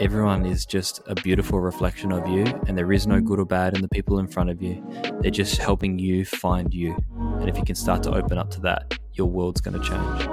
everyone is just a beautiful reflection of you, and there is no good or bad in the people in front of you. They're just helping you find you. And if you can start to open up to that, your world's going to change.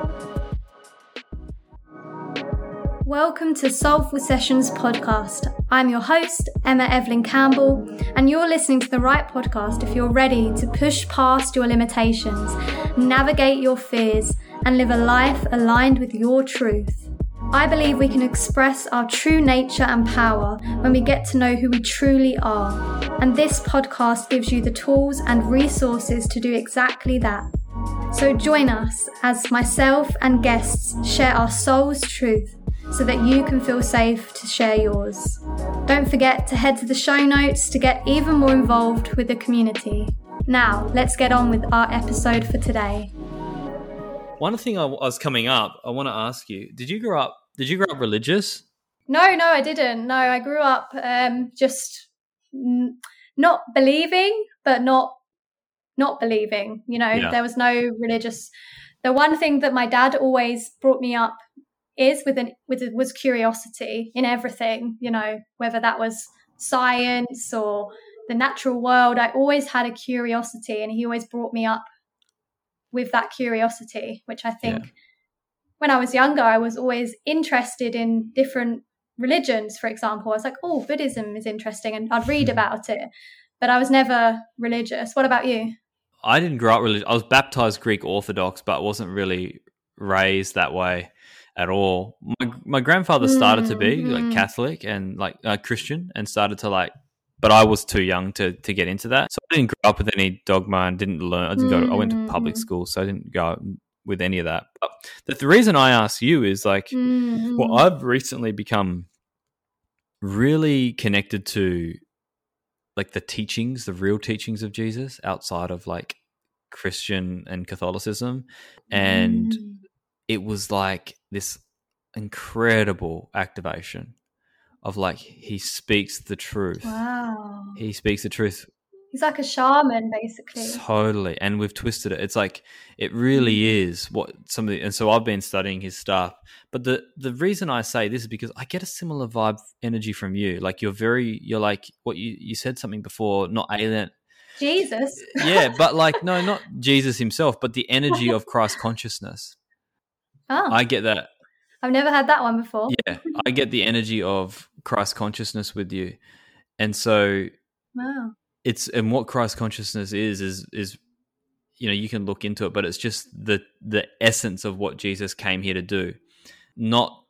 Welcome to Soulful Sessions podcast. I'm your host, Emma Evelyn Campbell, and you're listening to the right podcast if you're ready to push past your limitations, navigate your fears, and live a life aligned with your truth. I believe we can express our true nature and power when we get to know who we truly are. And this podcast gives you the tools and resources to do exactly that. So join us as myself and guests share our soul's truth so that you can feel safe to share yours. Don't forget to head to the show notes to get even more involved with the community. Now, let's get on with our episode for today. One thing I was coming up, I want to ask you: Did you grow up? Did you grow up religious? No, no, I didn't. No, I grew up um, just n- not believing, but not not believing. You know, yeah. there was no religious. The one thing that my dad always brought me up is with an with was curiosity in everything. You know, whether that was science or the natural world, I always had a curiosity, and he always brought me up with that curiosity, which I think yeah. when I was younger, I was always interested in different religions, for example. I was like, oh, Buddhism is interesting, and I'd read about it, but I was never religious. What about you? I didn't grow up religious. I was baptized Greek Orthodox, but wasn't really raised that way at all. My, my grandfather started to be like mm-hmm. Catholic and like uh, Christian and started to like but I was too young to to get into that. So I didn't grow up with any dogma and didn't learn. I didn't go. To, I went to public mm. school, so I didn't go with any of that. But the, the reason I ask you is like, mm-hmm. well, I've recently become really connected to like the teachings, the real teachings of Jesus outside of like Christian and Catholicism, and mm. it was like this incredible activation of like he speaks the truth. Wow. He speaks the truth. He's like a shaman, basically. Totally, and we've twisted it. It's like it really mm. is what some of the. And so I've been studying his stuff. But the the reason I say this is because I get a similar vibe energy from you. Like you're very, you're like what you you said something before, not alien. Jesus. yeah, but like no, not Jesus himself, but the energy of Christ consciousness. Oh. I get that. I've never had that one before. Yeah, I get the energy of Christ consciousness with you, and so wow, it's and what Christ consciousness is is is you know you can look into it, but it's just the the essence of what Jesus came here to do, not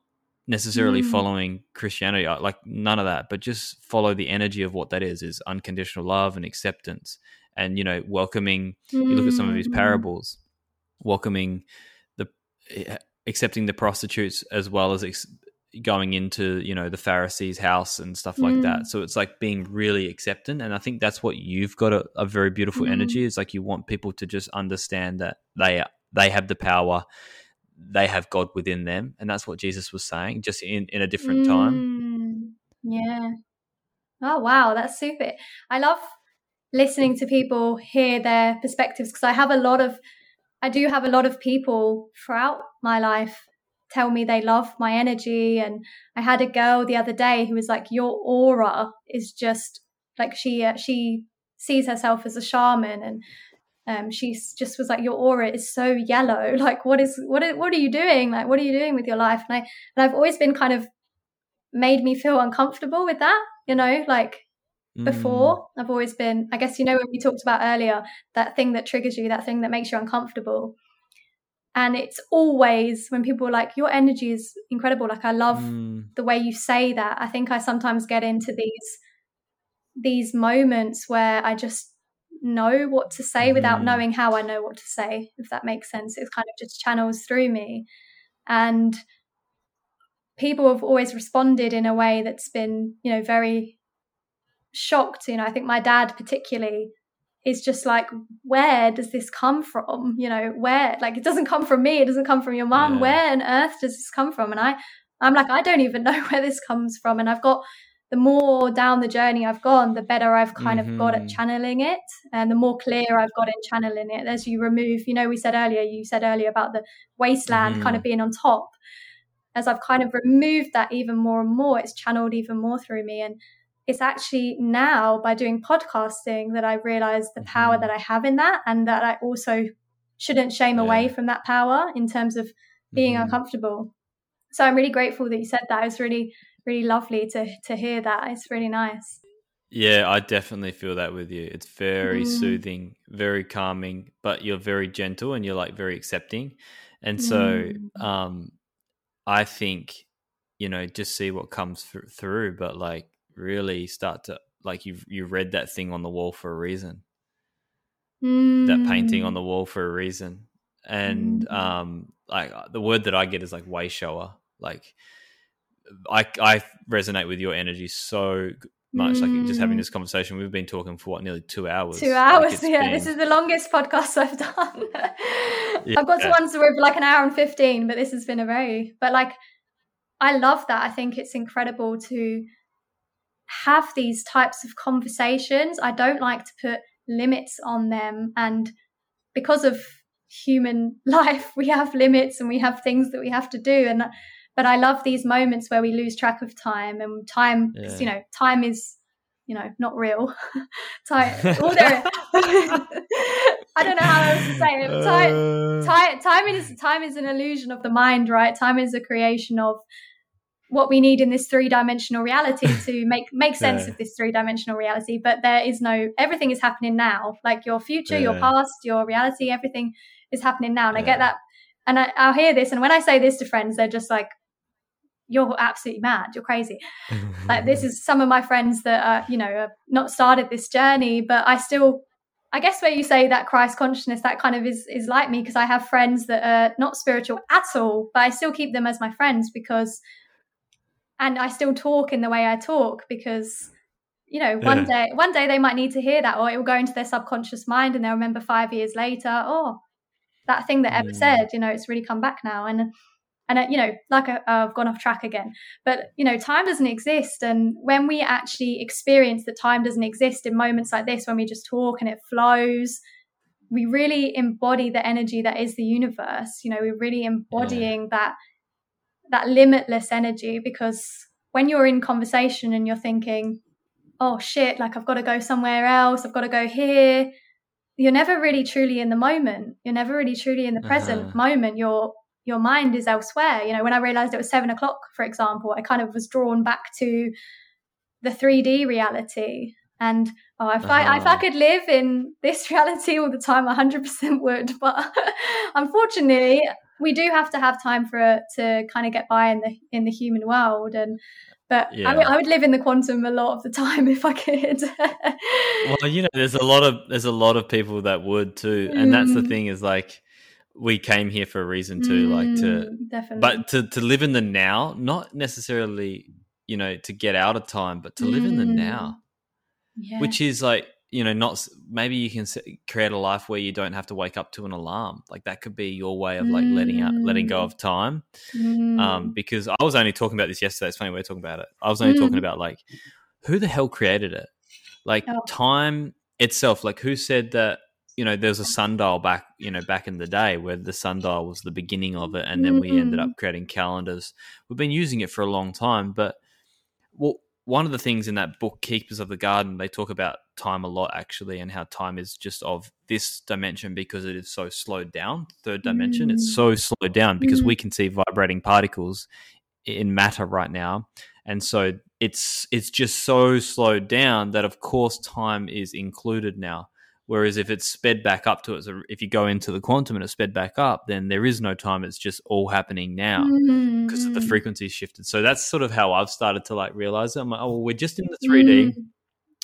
necessarily mm. following Christianity, uh, like none of that, but just follow the energy of what that is is unconditional love and acceptance, and you know welcoming. Mm. You look at some of his mm. parables, welcoming the eh, accepting the prostitutes as well as ex- going into you know the Pharisees' house and stuff like mm. that. So it's like being really acceptant, and I think that's what you've got a, a very beautiful mm. energy. Is like you want people to just understand that they they have the power, they have God within them, and that's what Jesus was saying, just in in a different mm. time. Yeah. Oh wow, that's super. I love listening to people hear their perspectives because I have a lot of I do have a lot of people throughout my life tell me they love my energy. And I had a girl the other day who was like, "Your aura is just like she uh, she sees herself as a shaman and." Um, she just was like, "Your aura is so yellow. Like, what is what? Are, what are you doing? Like, what are you doing with your life?" And I and I've always been kind of made me feel uncomfortable with that. You know, like before. Mm. I've always been, I guess, you know, when we talked about earlier, that thing that triggers you, that thing that makes you uncomfortable. And it's always when people are like, your energy is incredible. Like, I love mm. the way you say that. I think I sometimes get into these, these moments where I just know what to say mm. without knowing how I know what to say, if that makes sense. It kind of just channels through me. And people have always responded in a way that's been, you know, very shocked. You know, I think my dad particularly is just like, where does this come from? You know, where like it doesn't come from me, it doesn't come from your mom. Yeah. Where on earth does this come from? And I, I'm like, I don't even know where this comes from. And I've got the more down the journey I've gone, the better I've kind mm-hmm. of got at mm-hmm. channeling it, and the more clear I've got in channeling it. As you remove, you know, we said earlier, you said earlier about the wasteland mm-hmm. kind of being on top as I've kind of removed that even more and more, it's channeled even more through me. And it's actually now by doing podcasting that I realize the power mm-hmm. that I have in that and that I also shouldn't shame yeah. away from that power in terms of being mm-hmm. uncomfortable. So I'm really grateful that you said that. It's really, really lovely to to hear that. It's really nice. Yeah, I definitely feel that with you. It's very mm. soothing, very calming, but you're very gentle and you're like very accepting. And so mm. um I think you know just see what comes th- through but like really start to like you've you read that thing on the wall for a reason mm. that painting on the mm. wall for a reason and mm. um like uh, the word that i get is like way shower like i i resonate with your energy so much mm. like just having this mm. conversation we've been talking for what nearly two hours two hours like yeah been... this is the longest podcast i've done yeah. i've got to ones where like an hour and 15 but this has been a very but like i love that i think it's incredible to have these types of conversations. I don't like to put limits on them. And because of human life, we have limits and we have things that we have to do. And but I love these moments where we lose track of time and time, yeah. you know, time is, you know, not real. time, there, I don't know how else to say it. Time, uh. time, time is time is an illusion of the mind, right? Time is a creation of what we need in this three dimensional reality to make make sense yeah. of this three dimensional reality. But there is no everything is happening now. Like your future, yeah. your past, your reality, everything is happening now. And yeah. I get that, and I, I'll hear this, and when I say this to friends, they're just like, "You're absolutely mad. You're crazy." like this is some of my friends that are you know have not started this journey, but I still I guess where you say that Christ consciousness, that kind of is is like me because I have friends that are not spiritual at all, but I still keep them as my friends because and I still talk in the way I talk because you know one yeah. day one day they might need to hear that or it will go into their subconscious mind and they'll remember 5 years later oh that thing that Emma mm. said you know it's really come back now and and uh, you know like I, uh, I've gone off track again but you know time doesn't exist and when we actually experience that time doesn't exist in moments like this when we just talk and it flows we really embody the energy that is the universe you know we're really embodying yeah. that that limitless energy because when you're in conversation and you're thinking, oh shit, like I've got to go somewhere else, I've got to go here, you're never really truly in the moment. You're never really truly in the present uh-huh. moment. Your your mind is elsewhere. You know, when I realized it was seven o'clock, for example, I kind of was drawn back to the 3D reality. And oh, if uh-huh. I if I uh-huh. could live in this reality all the time, 100% would. But unfortunately, we do have to have time for to kind of get by in the in the human world and but yeah. I, I, would live in the quantum a lot of the time if I could. well, you know, there's a lot of there's a lot of people that would too, and mm. that's the mm. thing is like we came here for a reason too, mm, like to mm, definitely, but to to live in the now, not necessarily you know to get out of time, but to mm. live in the now, yeah. which is like you know not maybe you can create a life where you don't have to wake up to an alarm like that could be your way of like letting out letting go mm. of time um, mm. um because i was only talking about this yesterday it's funny we are talking about it i was only mm. talking about like who the hell created it like oh. time itself like who said that you know there's a sundial back you know back in the day where the sundial was the beginning of it and then we ended up mm. creating calendars we've been using it for a long time but well one of the things in that book, Keepers of the Garden, they talk about time a lot actually, and how time is just of this dimension because it is so slowed down. Third dimension, mm. it's so slowed down because mm. we can see vibrating particles in matter right now, and so it's it's just so slowed down that of course time is included now. Whereas if it's sped back up to it, so if you go into the quantum and it's sped back up, then there is no time. It's just all happening now because mm. the frequency shifted. So that's sort of how I've started to like realize it. I'm like, oh, well, we're just in the 3D. Mm.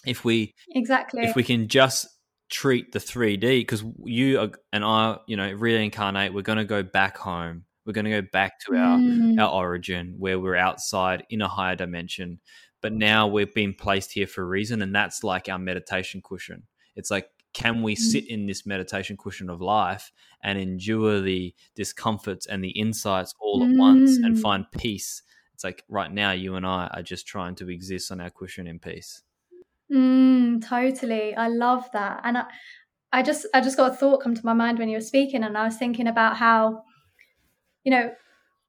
If we exactly if we can just treat the 3D because you are, and I, you know, reincarnate, we're going to go back home. We're going to go back to our mm. our origin where we're outside in a higher dimension. But now we've been placed here for a reason, and that's like our meditation cushion. It's like can we mm. sit in this meditation cushion of life and endure the discomforts and the insights all at once and mm. find peace it's like right now you and i are just trying to exist on our cushion in peace mm, totally i love that and I, I just i just got a thought come to my mind when you were speaking and i was thinking about how you know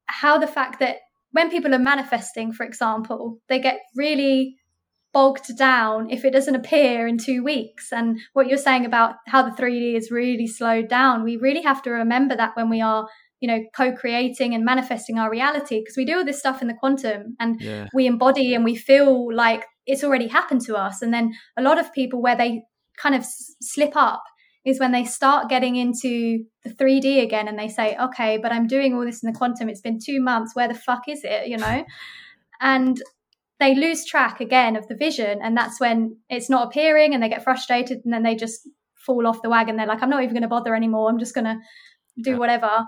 how the fact that when people are manifesting, for example, they get really bogged down if it doesn't appear in two weeks. And what you're saying about how the 3D is really slowed down, we really have to remember that when we are, you know, co-creating and manifesting our reality, because we do all this stuff in the quantum and yeah. we embody and we feel like it's already happened to us. And then a lot of people where they kind of s- slip up is when they start getting into the 3D again and they say, okay, but I'm doing all this in the quantum. It's been two months. Where the fuck is it? You know? and they lose track again of the vision. And that's when it's not appearing and they get frustrated and then they just fall off the wagon. They're like, I'm not even going to bother anymore. I'm just going to do whatever.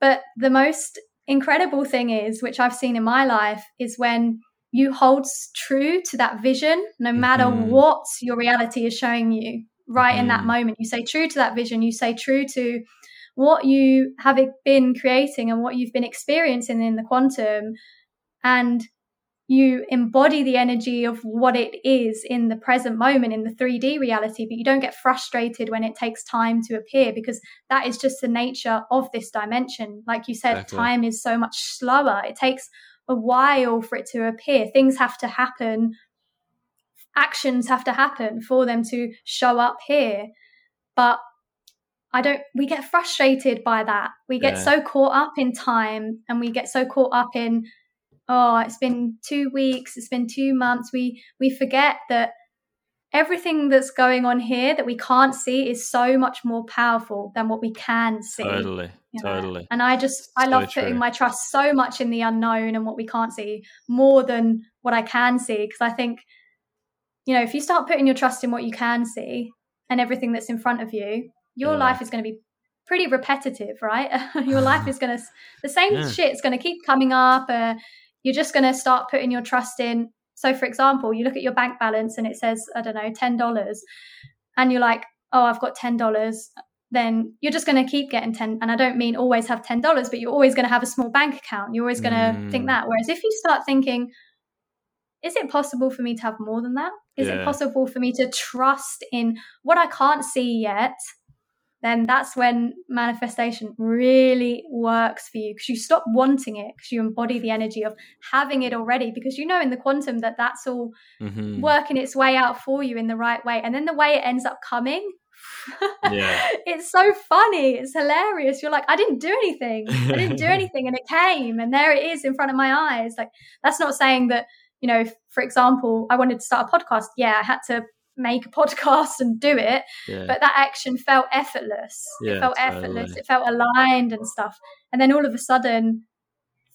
But the most incredible thing is, which I've seen in my life, is when you hold true to that vision, no matter mm-hmm. what your reality is showing you right mm. in that mm. moment. You say true to that vision. You say true to what you have been creating and what you've been experiencing in the quantum. And you embody the energy of what it is in the present moment in the 3D reality, but you don't get frustrated when it takes time to appear because that is just the nature of this dimension. Like you said, exactly. time is so much slower. It takes a while for it to appear. Things have to happen actions have to happen for them to show up here. But I don't, we get frustrated by that. We get yeah. so caught up in time and we get so caught up in, oh, it's been two weeks, it's been two months. We, we forget that everything that's going on here that we can't see is so much more powerful than what we can see. Totally. You know? Totally. And I just, I love putting true. my trust so much in the unknown and what we can't see more than what I can see. Because I think you know, if you start putting your trust in what you can see and everything that's in front of you, your yeah. life is going to be pretty repetitive, right? your life is going to, the same yeah. shit's going to keep coming up. Uh, you're just going to start putting your trust in. So, for example, you look at your bank balance and it says, I don't know, $10, and you're like, oh, I've got $10. Then you're just going to keep getting 10. And I don't mean always have $10, but you're always going to have a small bank account. You're always going to mm. think that. Whereas if you start thinking, is it possible for me to have more than that? Is yeah. it possible for me to trust in what I can't see yet? Then that's when manifestation really works for you because you stop wanting it because you embody the energy of having it already because you know in the quantum that that's all mm-hmm. working its way out for you in the right way. And then the way it ends up coming yeah. it's so funny. It's hilarious. You're like, I didn't do anything. I didn't do anything. And it came and there it is in front of my eyes. Like, that's not saying that you know, for example, I wanted to start a podcast, yeah, I had to make a podcast and do it, yeah. but that action felt effortless. Yeah, it felt totally. effortless. It felt aligned and stuff. And then all of a sudden,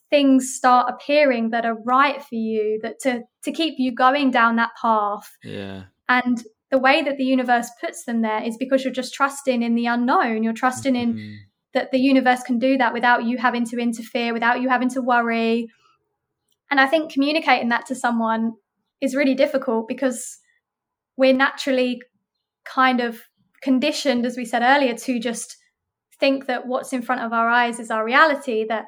things start appearing that are right for you, that to to keep you going down that path. Yeah. And the way that the universe puts them there is because you're just trusting in the unknown. You're trusting mm-hmm. in that the universe can do that without you having to interfere, without you having to worry, and I think communicating that to someone is really difficult because we're naturally kind of conditioned, as we said earlier, to just think that what's in front of our eyes is our reality, that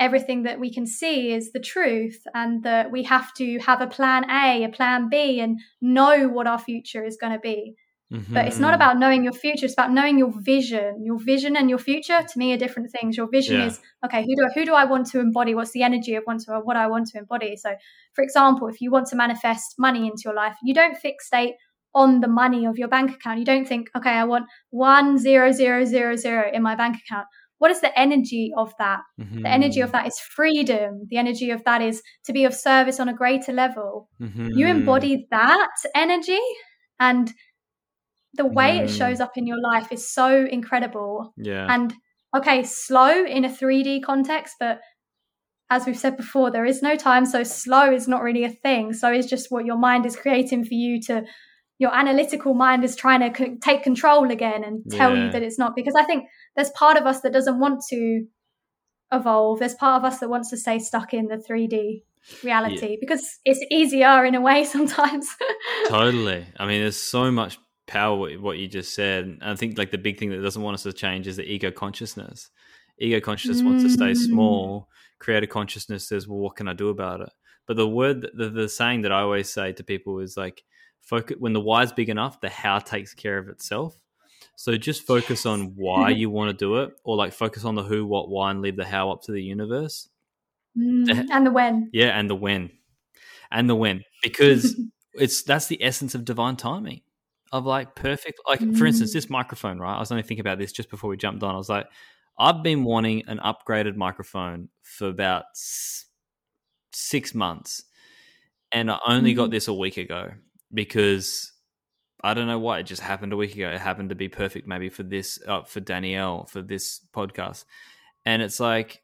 everything that we can see is the truth, and that we have to have a plan A, a plan B, and know what our future is going to be. Mm-hmm. But it's not about knowing your future. It's about knowing your vision. Your vision and your future, to me, are different things. Your vision yeah. is okay. Who do who do I want to embody? What's the energy of want to what I want to embody? So, for example, if you want to manifest money into your life, you don't fixate on the money of your bank account. You don't think, okay, I want one zero zero zero zero in my bank account. What is the energy of that? Mm-hmm. The energy of that is freedom. The energy of that is to be of service on a greater level. Mm-hmm. You embody that energy and the way mm. it shows up in your life is so incredible. Yeah. And okay, slow in a 3D context, but as we've said before, there is no time. So slow is not really a thing. So it's just what your mind is creating for you to, your analytical mind is trying to co- take control again and tell yeah. you that it's not. Because I think there's part of us that doesn't want to evolve. There's part of us that wants to stay stuck in the 3D reality yeah. because it's easier in a way sometimes. totally. I mean, there's so much power what you just said. I think like the big thing that doesn't want us to change is the ego consciousness. Ego consciousness mm. wants to stay mm. small. Creator consciousness says, "Well, what can I do about it?" But the word, the, the saying that I always say to people is like, "Focus when the why's big enough, the how takes care of itself." So just focus yes. on why you want to do it, or like focus on the who, what, why, and leave the how up to the universe. Mm, and the when. Yeah, and the when. And the when. Because it's that's the essence of divine timing. Of like perfect like mm. for instance, mm. this microphone, right? I was only thinking about this just before we jumped on. I was like, I've been wanting an upgraded microphone for about six months. And I only mm. got this a week ago because I don't know why it just happened a week ago. It happened to be perfect, maybe for this, uh, for Danielle, for this podcast, and it's like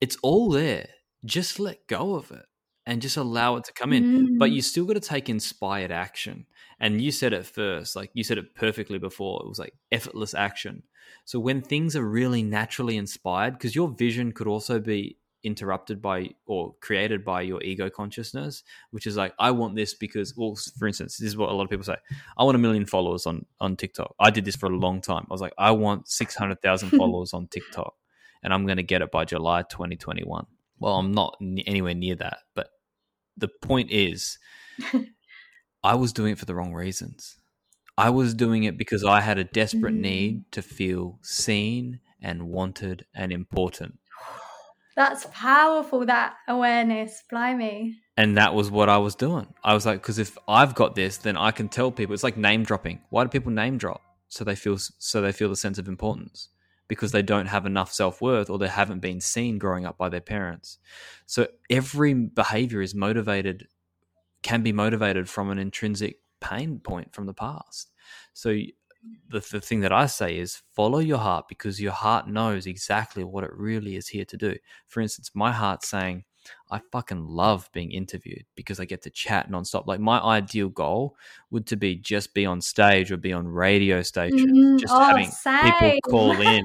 it's all there. Just let go of it and just allow it to come in. Mm. But you still got to take inspired action. And you said it first, like you said it perfectly before. It was like effortless action. So when things are really naturally inspired, because your vision could also be interrupted by or created by your ego consciousness which is like i want this because well for instance this is what a lot of people say i want a million followers on on tiktok. I did this for a long time. I was like i want 600000 followers on tiktok and i'm going to get it by july 2021 well i'm not anywhere near that but the point is i was doing it for the wrong reasons. I was doing it because i had a desperate mm. need to feel seen and wanted and important that's powerful, that awareness. Blimey. And that was what I was doing. I was like, because if I've got this, then I can tell people. It's like name dropping. Why do people name drop? So they feel so they feel the sense of importance because they don't have enough self worth or they haven't been seen growing up by their parents. So every behavior is motivated, can be motivated from an intrinsic pain point from the past. So the, the thing that I say is follow your heart because your heart knows exactly what it really is here to do. For instance, my heart's saying, I fucking love being interviewed because I get to chat nonstop. Like my ideal goal would to be just be on stage or be on radio stations, mm, just oh, having same. people call in.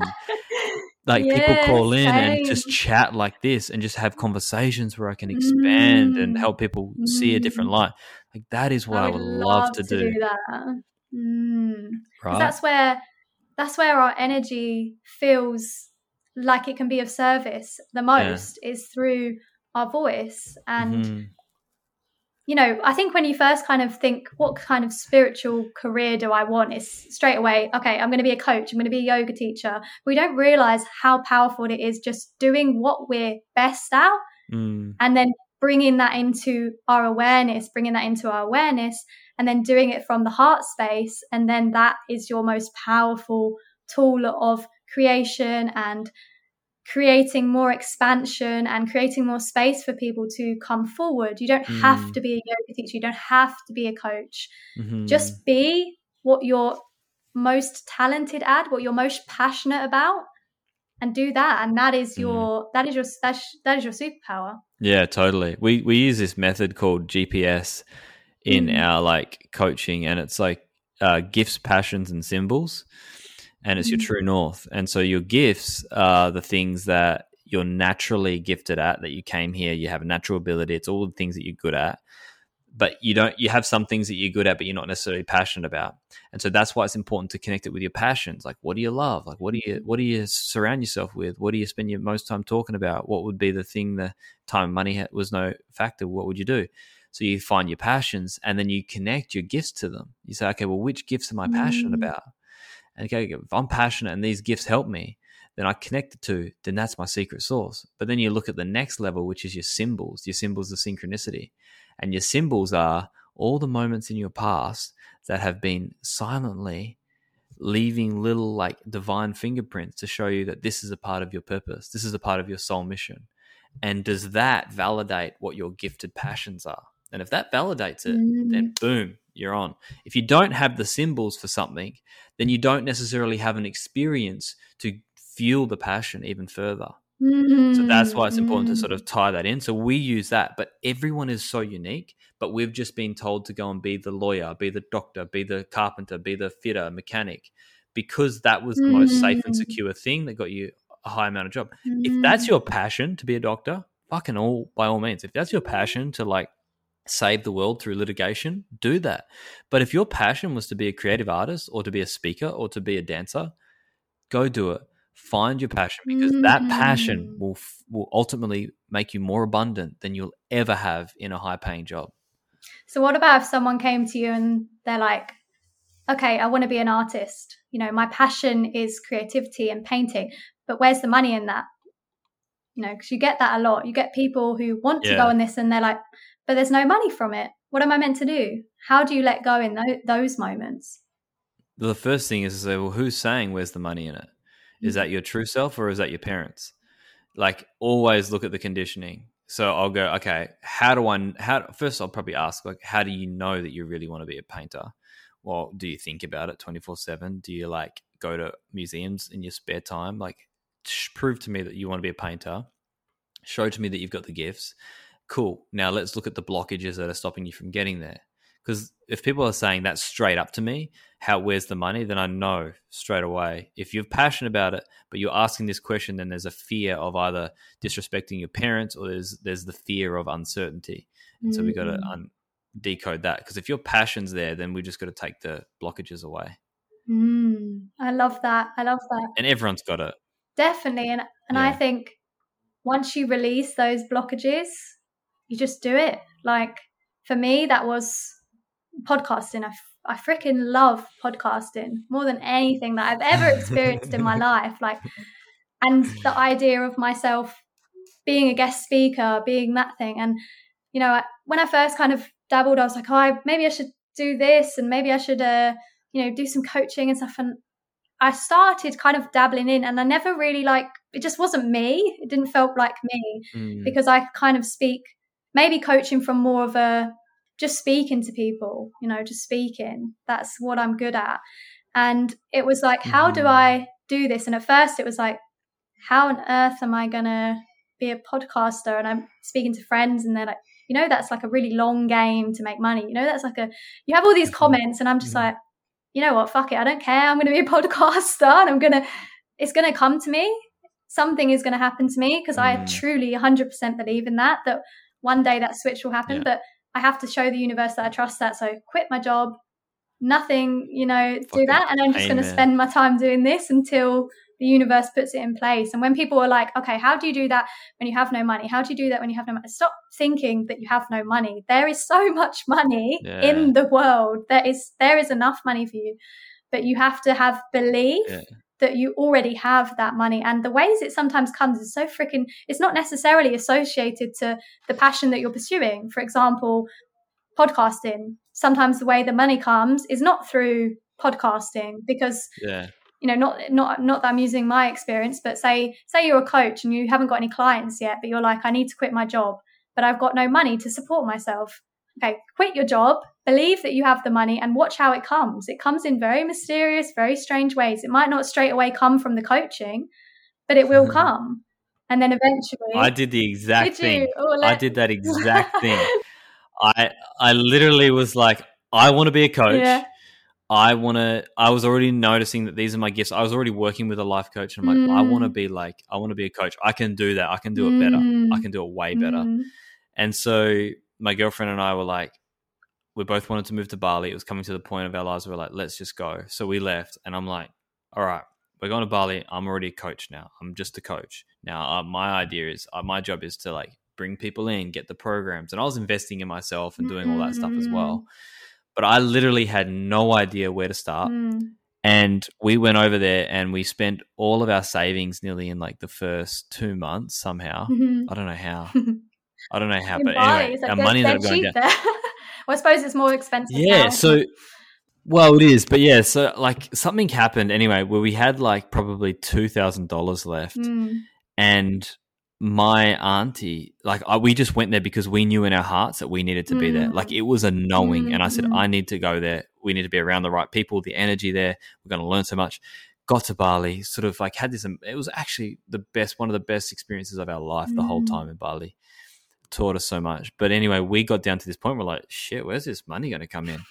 like yeah, people call in same. and just chat like this and just have conversations where I can expand mm. and help people mm. see a different mm. light. Like that is what I would, I would love, love, to, to do. do Mm. Right. That's where that's where our energy feels like it can be of service the most yeah. is through our voice and mm-hmm. you know i think when you first kind of think what kind of spiritual career do i want is straight away okay i'm going to be a coach i'm going to be a yoga teacher we don't realize how powerful it is just doing what we're best at mm. and then bringing that into our awareness bringing that into our awareness and then doing it from the heart space. And then that is your most powerful tool of creation and creating more expansion and creating more space for people to come forward. You don't mm. have to be a yoga teacher, you don't have to be a coach. Mm-hmm. Just be what you're most talented at, what you're most passionate about. And do that, and that is mm. your mm. that is your that is your superpower. Yeah, totally. We we use this method called GPS, in mm. our like coaching, and it's like uh, gifts, passions, and symbols, and it's mm. your true north. And so your gifts are the things that you're naturally gifted at. That you came here, you have a natural ability. It's all the things that you're good at but you don't you have some things that you're good at but you're not necessarily passionate about and so that's why it's important to connect it with your passions like what do you love like what do you what do you surround yourself with what do you spend your most time talking about what would be the thing the time money was no factor what would you do so you find your passions and then you connect your gifts to them. You say, okay, well, which gifts am I passionate mm. about? And okay, if I'm passionate and these gifts help me, then I connect the two, then that's my secret source. But then you look at the next level, which is your symbols, your symbols of synchronicity. And your symbols are all the moments in your past that have been silently leaving little like divine fingerprints to show you that this is a part of your purpose. This is a part of your soul mission. And does that validate what your gifted passions are? And if that validates it, mm. then boom, you're on. If you don't have the symbols for something, then you don't necessarily have an experience to fuel the passion even further. Mm-hmm. So that's why it's important mm-hmm. to sort of tie that in. So we use that, but everyone is so unique. But we've just been told to go and be the lawyer, be the doctor, be the carpenter, be the fitter, mechanic, because that was the most safe and mm-hmm. secure thing that got you a high amount of job. If that's mm-hmm. your passion to be a doctor, fucking all by all means. If that's your passion to like save the world through litigation, do that. But if your passion was to be a creative artist or to be a speaker or to be a dancer, go do it. Find your passion because mm-hmm. that passion mm. will will ultimately make you more abundant than you'll ever have in a high paying job. So what about if someone came to you and they're like, "Okay, I want to be an artist. You know, my passion is creativity and painting, but where's the money in that?" you know, because you get that a lot. You get people who want to go on this and they're like, but there's no money from it. What am I meant to do? How do you let go in tho- those moments? The first thing is to say, well, who's saying where's the money in it? Is Mm. that your true self or is that your parents? Like, always look at the conditioning. So I'll go, okay, how do I, how, first I'll probably ask, like, how do you know that you really want to be a painter? Well, do you think about it 24 7? Do you like go to museums in your spare time? Like, prove to me that you want to be a painter. Show to me that you've got the gifts. Cool. Now let's look at the blockages that are stopping you from getting there. Because if people are saying that straight up to me, how where's the money, then I know straight away. If you're passionate about it, but you're asking this question, then there's a fear of either disrespecting your parents or there's there's the fear of uncertainty. And so we got to Mm. un- decode that. Because if your passion's there, then we just got to take the blockages away. Mm, I love that. I love that. And everyone's got it. Definitely. And and I think once you release those blockages, you just do it. Like for me, that was podcasting. I, f- I freaking love podcasting more than anything that I've ever experienced in my life. Like, and the idea of myself being a guest speaker, being that thing. And, you know, I- when I first kind of dabbled, I was like, oh, I, maybe I should do this and maybe I should, uh, you know, do some coaching and stuff. And I started kind of dabbling in and I never really like, it just wasn't me. It didn't felt like me Mm. because I kind of speak, maybe coaching from more of a just speaking to people, you know, just speaking. That's what I'm good at. And it was like, how do Mhm. I do this? And at first it was like, how on earth am I going to be a podcaster? And I'm speaking to friends and they're like, you know, that's like a really long game to make money. You know, that's like a, you have all these comments and I'm just Mhm. like, you know what, fuck it. I don't care. I'm going to be a podcaster and I'm going to, it's going to come to me. Something is going to happen to me because I Mm. truly 100% believe in that, that one day that switch will happen. Yeah. But I have to show the universe that I trust that. So quit my job, nothing, you know, do Fucking that. And I'm just going to spend my time doing this until the universe puts it in place. And when people are like, okay, how do you do that when you have no money? How do you do that when you have no money? Stop thinking that you have no money. There is so much money Yeah. in the world. There is there is enough money for you. But you have to have belief Yeah. That you already have that money. And the ways it sometimes comes is so freaking it's not necessarily associated to the passion that you're pursuing. For example, podcasting. Sometimes the way the money comes is not through podcasting because Yeah. you know not not not that i'm using my experience but say say you're a coach and you haven't got any clients yet but you're like i need to quit my job but i've got no money to support myself okay quit your job believe that you have the money and watch how it comes it comes in very mysterious very strange ways it might not straight away come from the coaching but it will come and then eventually I did the exact Did thing. Oh, I did that exact thing. I I literally was like, I want to be a coach. Yeah. I want to. I was already noticing that these are my gifts. I was already working with a life coach, and I'm like, I want to Mm. be like, I want to be a coach. I can do that. I can do it better. Mm. I can do it way better. Mm. And so my girlfriend and I were like, we both wanted to move to Bali. It was coming to the point of our lives. We were like, let's just go. So we left, and I'm like, all right, we're going to Bali. I'm already a coach now. I'm just a coach now. Uh, my idea is, uh, my job is to like bring people in, get the programs, and I was investing in myself and doing all that stuff as well. But I literally had no idea where to start. Mm. And we went over there and we spent all of our savings nearly in like the first two months somehow. Mhm. I don't know how. I don't know how, but anyway, like our money up going down. there. well, I suppose it's more expensive. Yeah, now. so well, it is, but yeah, so like something happened anyway where we had like probably two thousand dollars left, Mm. and my auntie, like I, we just went there because we knew in our hearts that we needed to be there. Mm. Like it was a knowing, and I said, Mm. I need to go there. We need to be around the right people, the energy there. We're going to learn so much. Got to Bali, sort of like had this. It was actually the best, one of the best experiences of our life. The whole Mm. time in Bali taught us so much. But anyway, we got down to this point. We're like, shit, where's this money going to come in?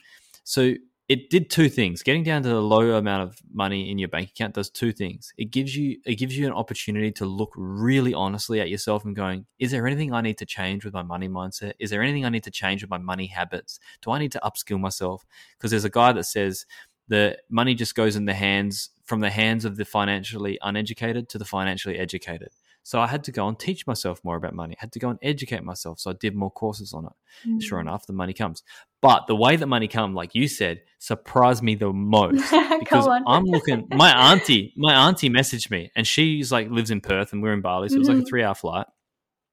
So it did two things. Getting down to the low amount of money in your bank account does two things. It gives you it gives you an opportunity to look really honestly at yourself and going, is there anything I need to change with my money mindset? Is there anything I need to change with my money habits? Do I need to upskill myself? Because there's a guy that says the money just goes in the hands from the hands of the financially uneducated to the financially educated. So I had to go and teach myself more about money. I had to go and educate myself. So I did more courses on it. Sure Mm. enough, the money comes. But the way that money come, like you said, surprised me the most because I'm looking. My auntie, my auntie messaged me, and she's like lives in Perth, and we're in Bali, so mm-hmm. it was like a mm-hmm. three hour flight.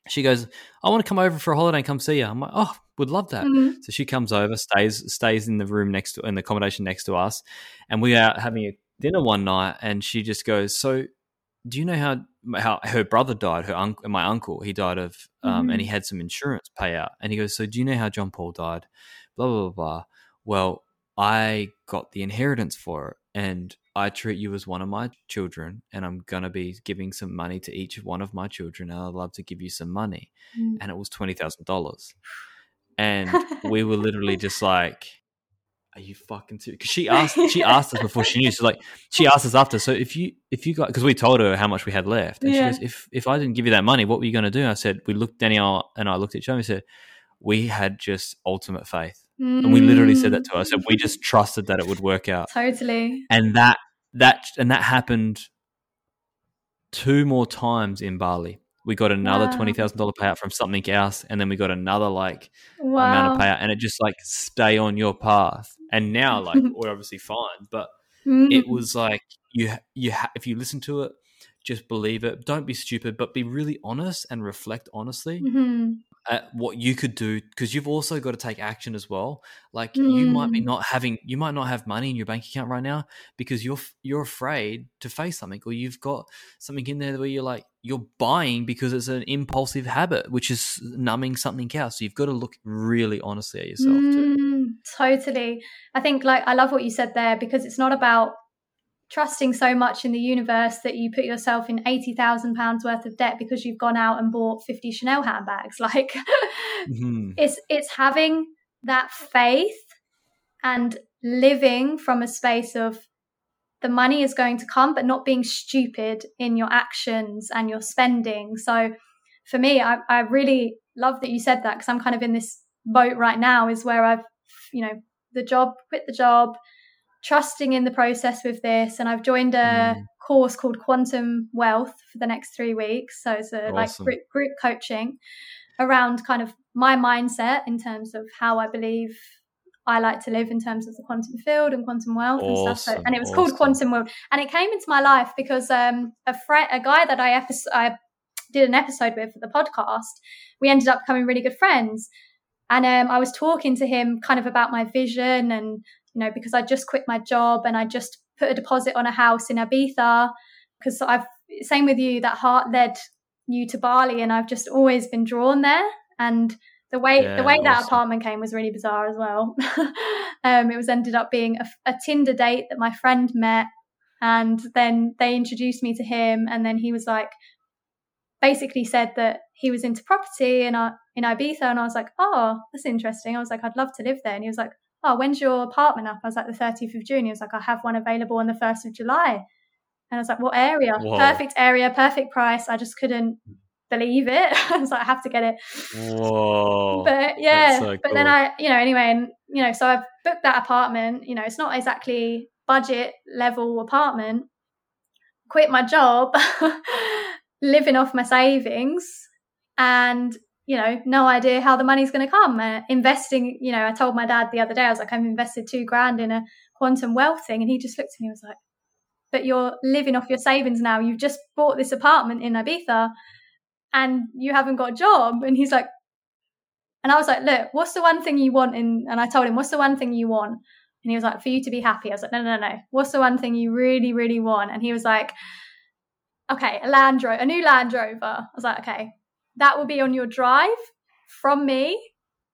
She goes, "I want to come over for a holiday and come see you." I'm like, "Oh, would love that." Mm-hmm. So she comes over, stays stays in the room next to in the accommodation next to us, and we are having a dinner one night, and she just goes, "So, do you know how how her brother died? Her uncle, my uncle, he died of, um, mm-hmm. and he mm-hmm. had some insurance payout. And he goes, "So, do you know how John Paul died?" Blah blah blah. blah. Well, I got the inheritance for it, and I treat you as one of my children, and I'm gonna be giving some money to each one of my children, and I'd love to give you some money. Mm. And it was twenty thousand dollars, and we were literally just like are you fucking serious? Because she asked, she asked us before she knew. So like, she asked us after. So if you, if you got, because we told her how much we had left, and yeah. she goes, if if I didn't give you that money, what were you going to do? I said, we looked, Danielle and I looked at each other. and We said, we had just ultimate faith, mm. and we literally said that to her. I said, we just trusted that it would work out. Totally. And that that and that happened two more times in Bali we got another wow. twenty thousand dollar payout from something else, and then we got another like wow. amount of payout, and it just like stay on your path. And now, like we're obviously fine, but mm. it was like you you ha- if you listen to it, just believe it. Don't be stupid, but be really honest and reflect honestly. Mm-hmm at what you could do because you've also got to take action as well like mm. you might be mm. not having you might not have money in your bank account right now because you're you're afraid to face something or you've got something in there where you're like you're buying because it's an impulsive habit which is numbing something else so you've got to look really honestly at yourself mm, too totally i think like i love what you said there because it's not about trusting so much in the universe that you put yourself in eighty thousand pounds worth of debt because you've gone out and bought fifty Chanel handbags. Like mm-hmm. it's it's having that faith and living from a space of the money is going to come, but not being stupid in your actions and your spending. So for me, I, I really love that you said that because I'm kind of in this boat right now is where I've, you know, the job, quit the job, trusting in the process with this. And I've joined a mm. course called Quantum Wealth for the next three weeks. So it's a awesome. like group, group coaching around kind of my mindset in terms of how I believe I like to live in terms of the quantum field and quantum wealth awesome, and stuff. So, and it was awesome. called Quantum Wealth, and it came into my life because um, a friend, a guy that I, epi- I did an episode with for the podcast, we ended up becoming really good friends. And um, I was talking to him kind of about my vision and you know, because I just quit my job and I just put a deposit on a house in Ibiza because I've same with you that heart led you to Bali and I've just always been drawn there and the way yeah, the way that apartment came was really bizarre as well. um, it was ended up being a, a Tinder date that my friend met and then they introduced me to him and then he was like basically said that he was into property in, in Ibiza and I was like, oh, that's interesting. I was like, I'd love to live there. And he was like, oh, when's your apartment up? I was like, the 30th of June. He was like, I have one available on the 1st of July. And I was like, what area? Whoa. Perfect area, perfect price. I just couldn't believe it. I was like, I have to get it. Whoa. But yeah, so but then I, you know, anyway, and, you know, so I've booked that apartment. You know, it's not exactly budget level apartment. Quit my job, living off my savings. And you know, no idea how the money's going to come. Uh, investing, you know, I told my dad the other day, I was like, I've invested two grand in a quantum wealth thing. And he just looked at me and was like, but you're living off your savings now. You've just bought this apartment in Ibiza and you haven't got a job. And he's like, and I was like, look, what's the one thing you want? In, and I told him, what's the one thing you want? And he was like, for you to be happy. I was like, no, no, no. What's the one thing you really, really want? And he was like, okay, a Land Rover, a new Land Rover. I was like, okay, that will be on your drive from me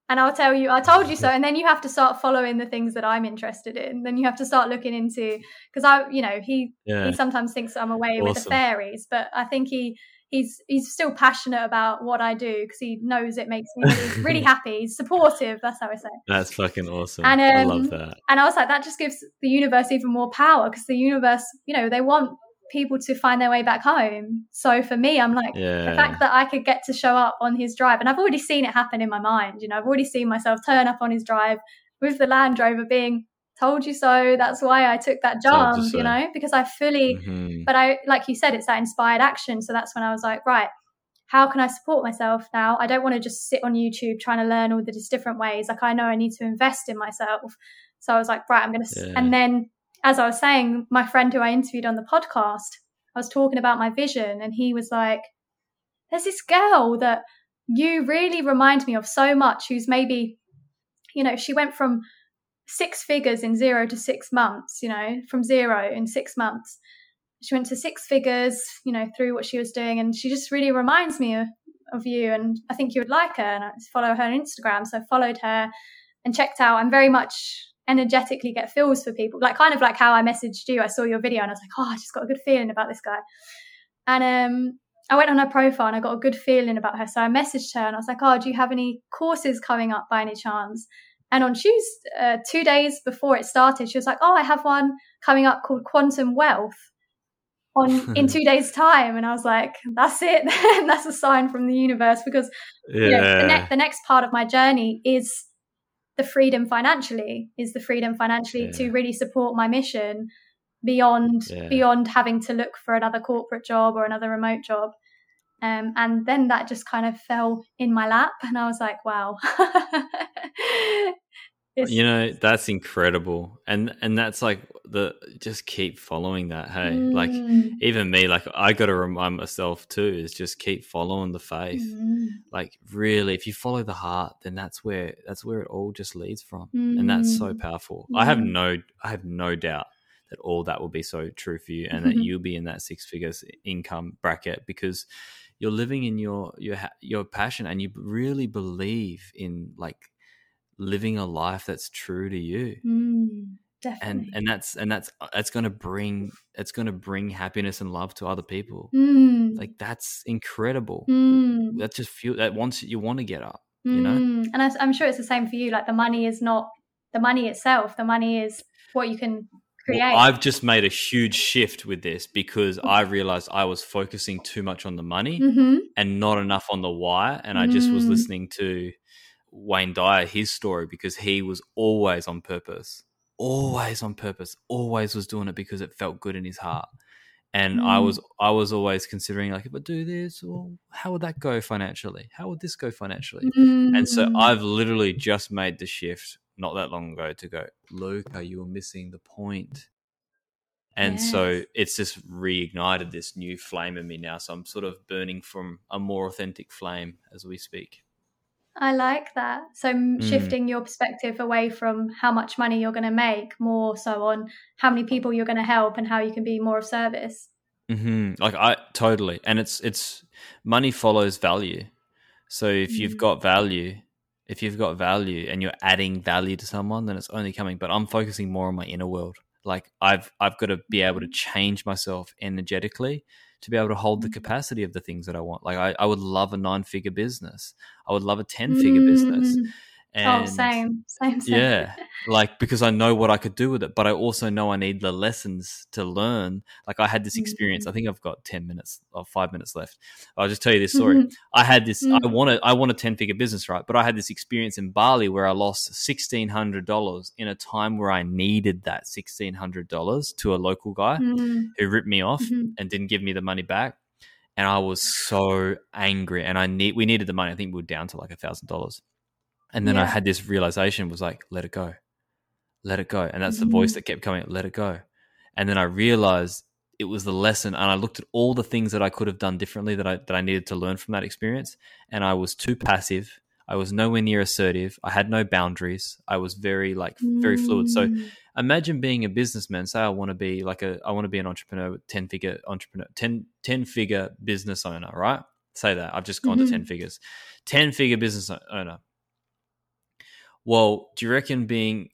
and I'll tell you, I told you so. And then you have to start following the things that I'm interested in. Then you have to start looking into because I, you know, he yeah. he sometimes thinks I'm away awesome. with the fairies, but I think he he's he's still passionate about what I do because he knows it makes me really, really, happy. He's supportive. That's how I say. That's fucking awesome. And um, I love that. And I was like, that just gives the universe even more power because the universe, you know, they want people to find their way back home. So for me, I'm like yeah. the fact that I could get to show up on his drive, and I've already seen it happen in my mind. You know, I've already seen myself turn up on his drive with the Land Rover being told you so. That's why I took that job. You, you, know, because I fully, mm-hmm. but I like you said, it's that inspired action. So that's when I was like, right. how can I support myself now? I don't want to just sit on YouTube trying to learn all these different ways. Like I know I need to invest in myself. So I was like, right, I'm going to. Yeah. And then, as I was saying, my friend who I interviewed on the podcast, I was talking about my vision, and he was like, "There's this girl that you really remind me of so much. Who's maybe, you know, she went from six figures in zero to six months. You know, from zero in six months." she went to six figures, you know, through what she was doing. And she just really reminds me of, of you. And I think you would like her. And I follow her on Instagram. So I followed her and checked out. I'm very much energetically get feels for people, like kind of like how I messaged you. I saw your video and I was like, oh, I just got a good feeling about this guy. And um, I went on her profile and I got a good feeling about her. So I messaged her and I was like, oh, do you have any courses coming up by any chance? And on Tuesday, uh, two days before it started, she was like, oh, I have one coming up called Quantum Wealth on in two days time and i was like that's it that's a sign from the universe because yeah. you know, the, ne- the, next part of my journey is the freedom financially is the freedom financially yeah. to really support my mission beyond yeah. beyond having to look for another corporate job or another remote job um, and then that just kind of fell in my lap and i was like wow you know that's incredible and and that's like the just keep following that hey mm. like even me like i got to remind myself too is just keep following the faith mm. like really if you follow the heart then that's where that's where it all just leads from mm. and that's so mm. powerful i have no i have no doubt that all that will be so true for you and that you'll be in that six figures income bracket because you're living in your your your passion and you really believe in like living a life that's true to you. Mm, and and that's and that's uh, that's going to bring it's going to bring happiness and love to other people. Mm. Like that's incredible. Mm. That just feel that once you want to get up, you know. Mm. And I, I'm sure it's the same for you. Like the money is not the money itself. The money is what you can create. Well, I've just made a huge shift with this because I realized I was focusing too much on the money mm-hmm. and not enough on the why. And I just was mm. listening to Wayne Dyer his story because he was always on purpose, always on purpose, always was doing it because it felt good in his heart. And mm. I was I was always considering like if I do this, well, how would that go financially? How would this go financially? Mm. And so I've literally just made the shift not that long ago to go, Luka, you were missing the point. And yes. so it's just reignited this new flame in me now. So I'm sort of burning from a more authentic flame as we speak. I like that. So mm. shifting your perspective away from how much money you're going to make, more so on how many people you're going to help and how you can be more of service. Mm-hmm. Like I totally, and it's it's money follows value. So if mm. you've got value, if you've got value and you're adding value to someone, then it's only coming. But I'm focusing more on my inner world. Like I've I've got to be able to change myself energetically to be able to hold the mm. capacity of the things that I want. Like I, I would love a nine figure business. I would love a 10 figure mm. business. Oh, and oh, same, same, same. Yeah, like because I know what I could do with it, but I also know I need the lessons to learn. Like I had this experience. Mm-hmm. I think I've got ten minutes or five minutes left. I'll just tell you this story. Mm-hmm. I had this. Mm-hmm. I wanted. I want a ten figure business, right? But I had this experience in Bali where I lost sixteen hundred dollars in a time where I needed that sixteen hundred dollars to a local guy mm-hmm. who ripped me off mm-hmm. and didn't give me the money back. And I was so angry, and I need. We needed the money. I think we were down to like a thousand dollars and then yeah. I had this realization was like, let it go. Let it go. And that's mm-hmm. the voice mm-hmm. that kept coming, let it go. And then I realized it was the lesson and I looked at all the things that I could have done differently that I that I needed to learn from that experience. And I was too passive. I was nowhere near assertive. I had no boundaries. I was very like very mm. fluid. So mm. imagine being a businessman. Say I want to be like a I want to be an entrepreneur, 10 figure entrepreneur, 10, 10 figure business owner, right? Say that. I've just gone mm-hmm. to 10 figures. 10 figure business owner well, do you reckon being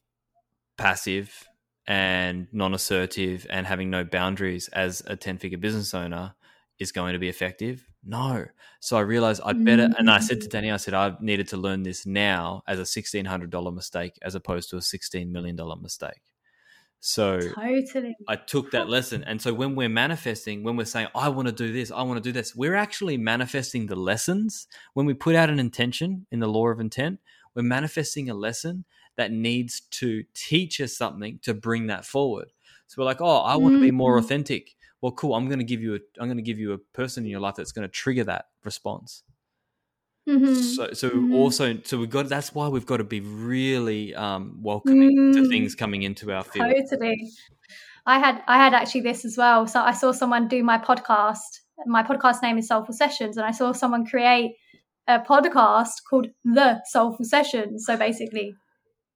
passive and non assertive and having no boundaries as a 10 figure business owner is going to be effective? No. So I realized I'd better, and I said to mm. Danny, I said, I needed to learn this now as a $1,600 mistake as opposed to a $16 million mistake. So totally. I took that lesson. And so when we're manifesting, when we're saying, I want to do this, I want to do this, we're actually manifesting the lessons. When we put out an intention in the law of intent, we're manifesting a lesson that needs to teach us something to bring that forward. So we're like, oh, I want to be more mm-hmm. authentic. Well, cool. I'm going to give you a I'm going to give you a person in your life that's going to trigger that response. Mhm. So, so Mhm. also, so we've got. That's why we've got to be really um, welcoming to Mm. things coming into our field. Totally. I had I had actually this as well. So I saw someone do my podcast. My podcast name is Soulful Sessions, and I saw someone create a podcast called The Soulful Sessions. So basically,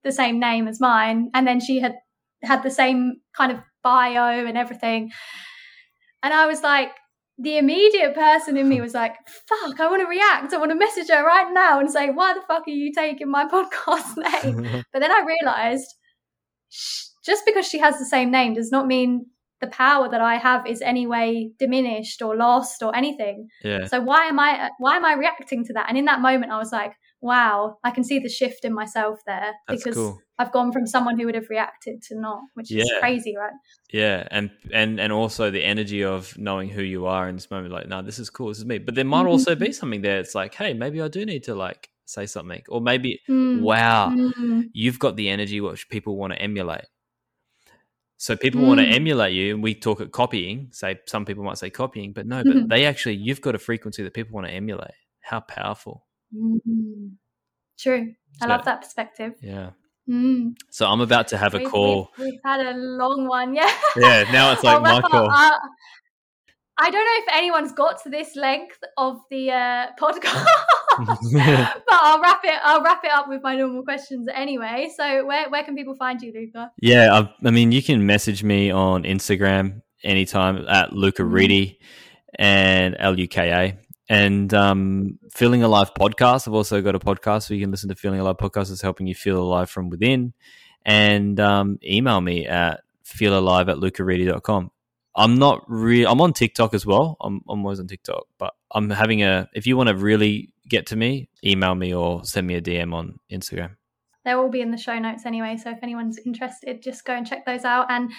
the same name as mine, and then she had had the same kind of bio and everything. And I was like, the immediate person in me was like, "Fuck! I want to react. I want to message her right now and say, why the fuck are you taking my podcast name?" But then I realized just because she has the same name does not mean the power that I have is any way diminished or lost or anything. yeah, So why am I why am I reacting to that? And in that moment I was like, wow, I can see the shift in myself there that's because cool. I've gone from someone who would have reacted to not, which is crazy, right? Yeah, and and and also the energy of knowing who you are in this moment, like, no, this is cool, this is me. But there might also be something there. It's like, hey, maybe I do need to like say something, or maybe, Mm, wow, mm, you've got the energy which people want to emulate. So people want to Mm. emulate you, and we talk at copying. Say some people might say copying, but no, but Mhm. they actually you've got a frequency that people want to emulate. How powerful! mm. True. I love that perspective. Yeah. Mm. So I'm about to have a We've- call. We've, we've had a long one, yeah. Yeah, now it's like my call. Uh, I don't know if anyone's got to this length of the uh, podcast, but I'll wrap it. I'll wrap it up with my normal questions anyway. So, where where can people find you, Luka? Yeah, I, I mean, you can message me on Instagram anytime at Luka Mhm. Reedy and L U K A. And um, Feeling Alive podcast. I've also got a podcast so you can listen to Feeling Alive podcast. It's helping you feel alive from within. And um, email me at feelalive at lukareedy.com. I'm not real. I'm on TikTok as well. I'm, I'm always on TikTok, but I'm having a. If you want to really get to me, email me or send me a DM on Instagram. They'll all be in the show notes anyway. So, if anyone's interested, just go and check those out. And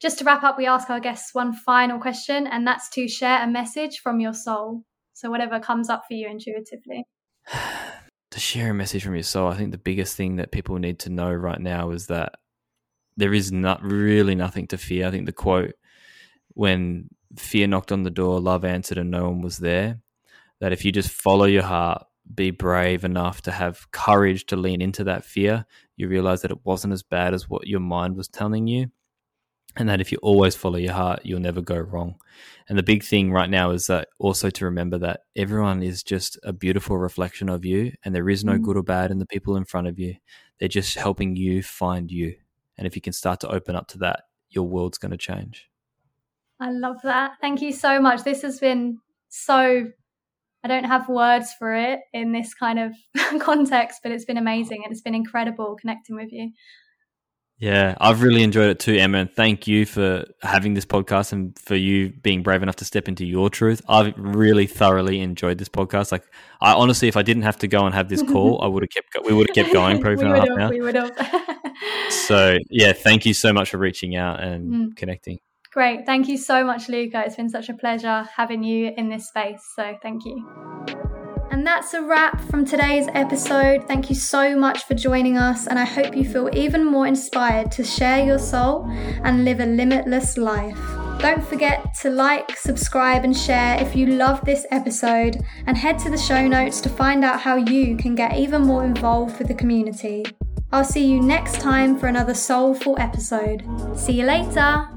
just to wrap up, we ask our guests one final question, and that's to share a message from your soul. So, whatever comes up for you intuitively. to share a message from your soul, I think the biggest thing that people need to know right now is that there is not really nothing to fear. I think the quote when fear knocked on the door, love answered, and no one was there. That if you just follow your heart, be brave enough to have courage to lean into that fear, you realize that it wasn't as bad as what your mind was telling you. And that if you always follow your heart, you'll never go wrong. And the big thing right now is that also to remember that everyone is just a beautiful reflection of you, and there is no Mm. good or bad in the people in front of you. They're just helping you find you. And if you can start to open up to that, your world's going to change. I love that. Thank you so much. This has been so, I don't have words for it in this kind of context, but it's been amazing and it's been incredible connecting with you. Yeah, I've really enjoyed it too, Emma. And thank you for having this podcast and for you being brave enough to step into your truth. I've really thoroughly enjoyed this podcast. Like, I honestly, if I didn't have to go and have this call, I would have kept. Go- we would have kept going probably for half an hour. we would have. So, yeah, thank you so much for reaching out and Mm. connecting. Great. Thank you so much, Luka. It's been such a pleasure having you in this space. So thank you. And that's a wrap from today's episode. Thank you so much for joining us, and I hope you feel even more inspired to share your soul and live a limitless life. Don't forget to like, subscribe, and share if you love this episode, and head to the show notes to find out how you can get even more involved with the community. I'll see you next time for another soulful episode. See you later.